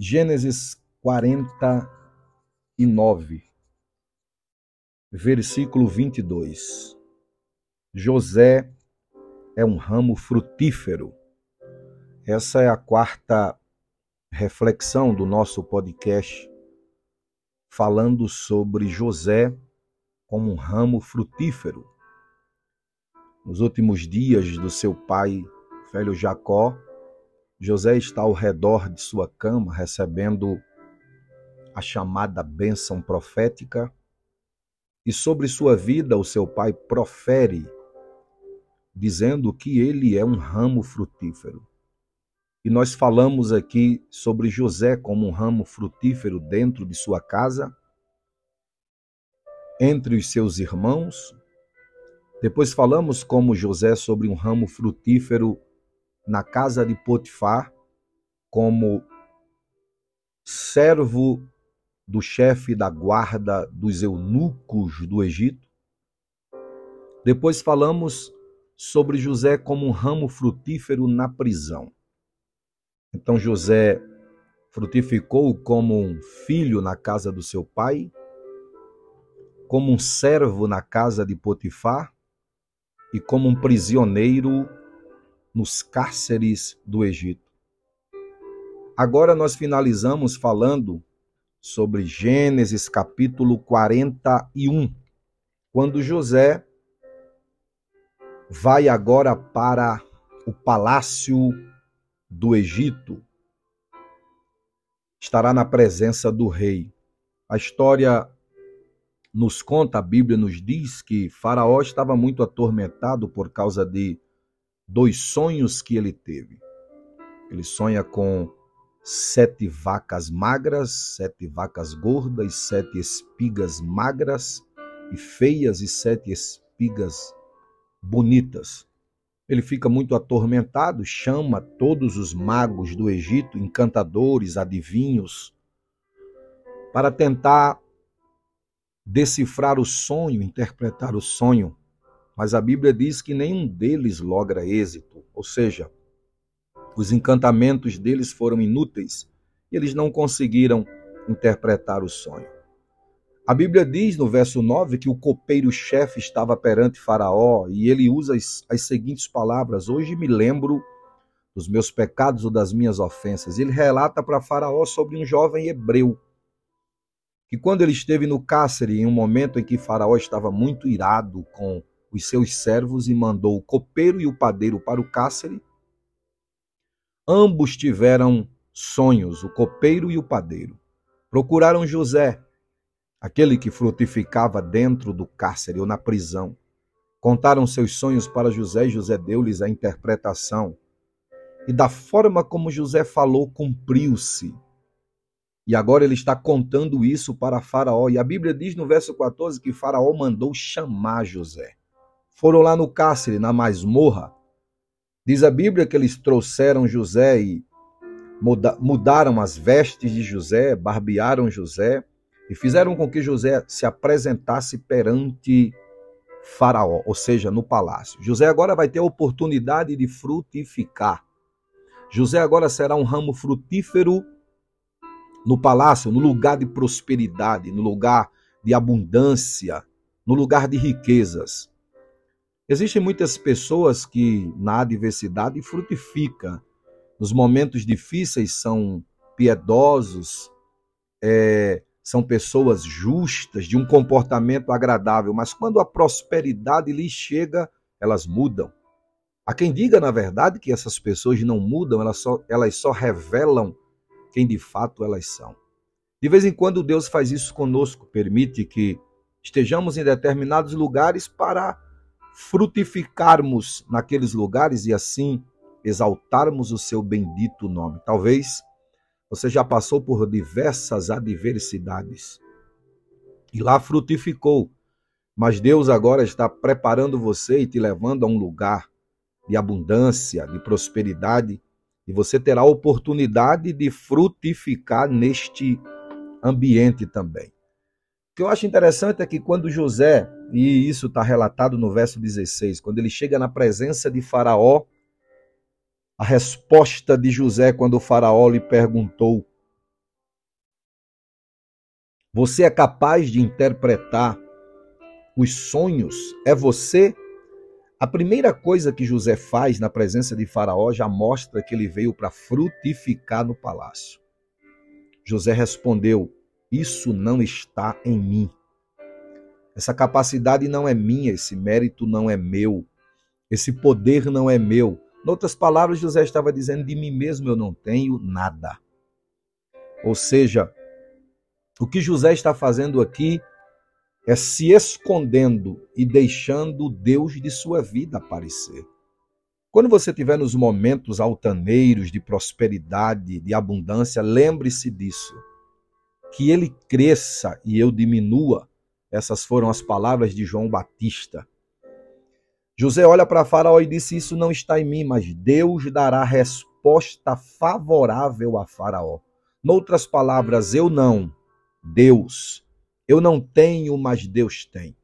Gênesis 49, versículo 22. José é um ramo frutífero. Essa é a quarta reflexão do nosso podcast, falando sobre José como um ramo frutífero. Nos últimos dias do seu pai, velho Jacó, José está ao redor de sua cama recebendo a chamada bênção profética, e sobre sua vida o seu pai profere, dizendo que ele é um ramo frutífero. E nós falamos aqui sobre José como um ramo frutífero dentro de sua casa, entre os seus irmãos. Depois falamos como José sobre um ramo frutífero na casa de Potifar como servo do chefe da guarda dos eunucos do Egito. Depois falamos sobre José como um ramo frutífero na prisão. Então José frutificou como um filho na casa do seu pai, como um servo na casa de Potifar e como um prisioneiro nos cárceres do Egito. Agora nós finalizamos falando sobre Gênesis capítulo 41, quando José vai agora para o palácio do Egito. Estará na presença do rei. A história nos conta, a Bíblia nos diz que Faraó estava muito atormentado por causa de dois sonhos que ele teve. Ele sonha com sete vacas magras, sete vacas gordas, sete espigas magras e feias e sete espigas bonitas. Ele fica muito atormentado, chama todos os magos do Egito, encantadores, adivinhos, para tentar decifrar o sonho, interpretar o sonho mas a Bíblia diz que nenhum deles logra êxito, ou seja, os encantamentos deles foram inúteis e eles não conseguiram interpretar o sonho. A Bíblia diz no verso 9 que o copeiro-chefe estava perante Faraó e ele usa as, as seguintes palavras: Hoje me lembro dos meus pecados ou das minhas ofensas. Ele relata para Faraó sobre um jovem hebreu que, quando ele esteve no cárcere, em um momento em que Faraó estava muito irado com os seus servos e mandou o copeiro e o padeiro para o cárcere. Ambos tiveram sonhos, o copeiro e o padeiro. Procuraram José, aquele que frutificava dentro do cárcere ou na prisão. Contaram seus sonhos para José e José deu-lhes a interpretação. E da forma como José falou, cumpriu-se. E agora ele está contando isso para Faraó. E a Bíblia diz no verso 14 que Faraó mandou chamar José foram lá no cárcere, na masmorra. Diz a Bíblia que eles trouxeram José e mudaram as vestes de José, barbearam José e fizeram com que José se apresentasse perante Faraó, ou seja, no palácio. José agora vai ter a oportunidade de frutificar. José agora será um ramo frutífero no palácio, no lugar de prosperidade, no lugar de abundância, no lugar de riquezas. Existem muitas pessoas que na adversidade frutifica. Nos momentos difíceis são piedosos, é, são pessoas justas, de um comportamento agradável, mas quando a prosperidade lhes chega, elas mudam. Há quem diga, na verdade, que essas pessoas não mudam, elas só, elas só revelam quem de fato elas são. De vez em quando Deus faz isso conosco, permite que estejamos em determinados lugares para frutificarmos naqueles lugares e assim exaltarmos o seu bendito nome. Talvez você já passou por diversas adversidades e lá frutificou, mas Deus agora está preparando você e te levando a um lugar de abundância, de prosperidade, e você terá a oportunidade de frutificar neste ambiente também que eu acho interessante é que quando José, e isso está relatado no verso 16, quando ele chega na presença de Faraó, a resposta de José quando o Faraó lhe perguntou Você é capaz de interpretar os sonhos? É você? A primeira coisa que José faz na presença de Faraó já mostra que ele veio para frutificar no palácio. José respondeu: Isso não está em mim. Essa capacidade não é minha, esse mérito não é meu, esse poder não é meu. Em outras palavras, José estava dizendo: De mim mesmo eu não tenho nada. Ou seja, o que José está fazendo aqui é se escondendo e deixando Deus de sua vida aparecer. Quando você estiver nos momentos altaneiros de prosperidade, de abundância, lembre-se disso. Que ele cresça e eu diminua. Essas foram as palavras de João Batista. José olha para Faraó e disse: Isso não está em mim, mas Deus dará resposta favorável a Faraó. Noutras palavras, eu não, Deus. Eu não tenho, mas Deus tem.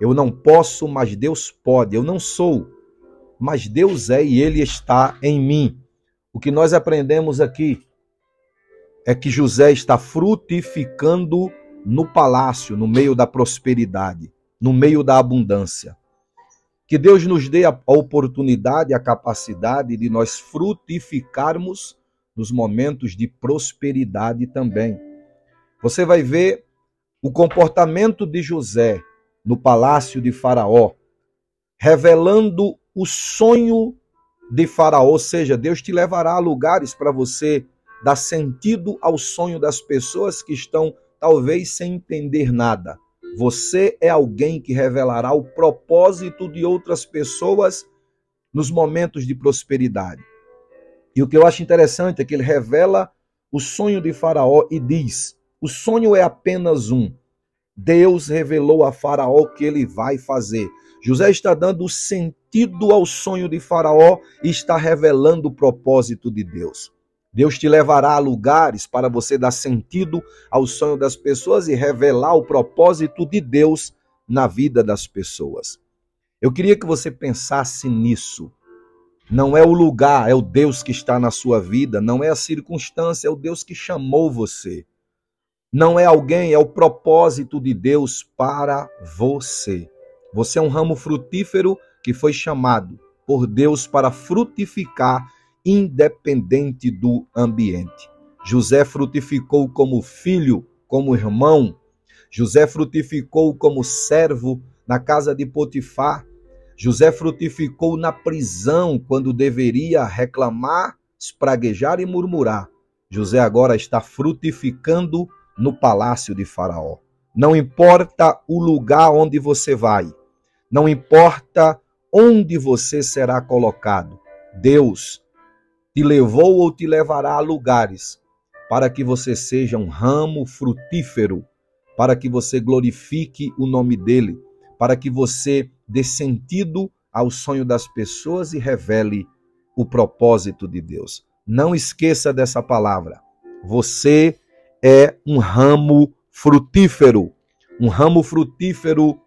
Eu não posso, mas Deus pode. Eu não sou, mas Deus é e Ele está em mim. O que nós aprendemos aqui é que José está frutificando no palácio, no meio da prosperidade, no meio da abundância. Que Deus nos dê a oportunidade, a capacidade de nós frutificarmos nos momentos de prosperidade também. Você vai ver o comportamento de José no palácio de Faraó, revelando o sonho de Faraó, ou seja, Deus te levará a lugares para você dar sentido ao sonho das pessoas que estão talvez sem entender nada. Você é alguém que revelará o propósito de outras pessoas nos momentos de prosperidade. E o que eu acho interessante é que ele revela o sonho de Faraó e diz: o sonho é apenas um. Deus revelou a Faraó o que ele vai fazer. José está dando sentido ao sonho de Faraó e está revelando o propósito de Deus. Deus te levará a lugares para você dar sentido ao sonho das pessoas e revelar o propósito de Deus na vida das pessoas. Eu queria que você pensasse nisso. Não é o lugar, é o Deus que está na sua vida, não é a circunstância, é o Deus que chamou você. Não é alguém, é o propósito de Deus para você. Você é um ramo frutífero que foi chamado por Deus para frutificar independente do ambiente. José frutificou como filho, como irmão. José frutificou como servo na casa de Potifar. José frutificou na prisão quando deveria reclamar, espraguejar e murmurar. José agora está frutificando no palácio de Faraó. Não importa o lugar onde você vai, não importa onde você será colocado, Deus te levou ou te levará a lugares para que você seja um ramo frutífero, para que você glorifique o nome dele, para que você dê sentido ao sonho das pessoas e revele o propósito de Deus. Não esqueça dessa palavra. Você é um ramo frutífero, um ramo frutífero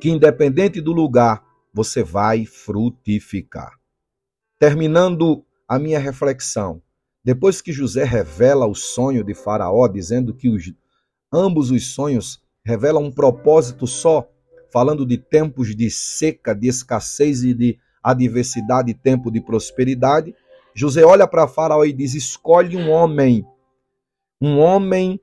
que, independente do lugar, você vai frutificar. Terminando a minha reflexão, depois que José revela o sonho de Faraó, dizendo que os, ambos os sonhos revelam um propósito só, falando de tempos de seca, de escassez e de adversidade, tempo de prosperidade, José olha para Faraó e diz: Escolhe um homem, um homem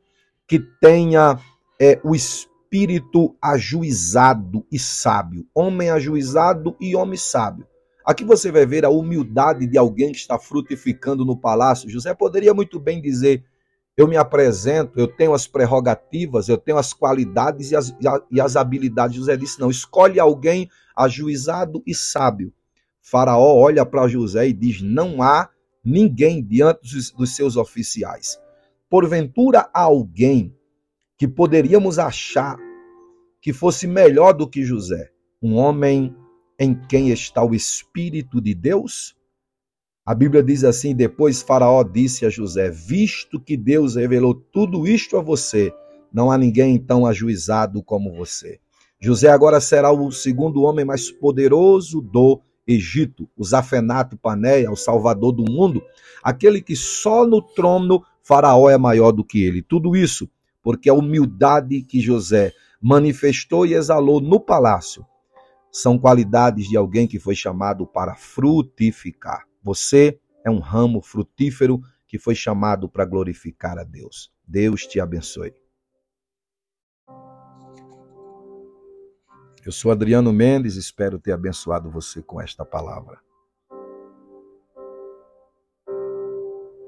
que tenha é, o espírito ajuizado e sábio, homem ajuizado e homem sábio. Aqui você vai ver a humildade de alguém que está frutificando no palácio. José poderia muito bem dizer: Eu me apresento, eu tenho as prerrogativas, eu tenho as qualidades e as, e as habilidades. José disse: Não, escolhe alguém ajuizado e sábio. Faraó olha para José e diz: Não há ninguém diante dos, dos seus oficiais. Porventura há alguém que poderíamos achar que fosse melhor do que José, um homem em quem está o Espírito de Deus? A Bíblia diz assim: depois Faraó disse a José: Visto que Deus revelou tudo isto a você, não há ninguém tão ajuizado como você. José agora será o segundo homem mais poderoso do Egito, o Zafenato Paneia, o salvador do mundo, aquele que só no trono Faraó é maior do que ele. Tudo isso porque a humildade que José manifestou e exalou no palácio são qualidades de alguém que foi chamado para frutificar. Você é um ramo frutífero que foi chamado para glorificar a Deus. Deus te abençoe. Eu sou Adriano Mendes, espero ter abençoado você com esta palavra.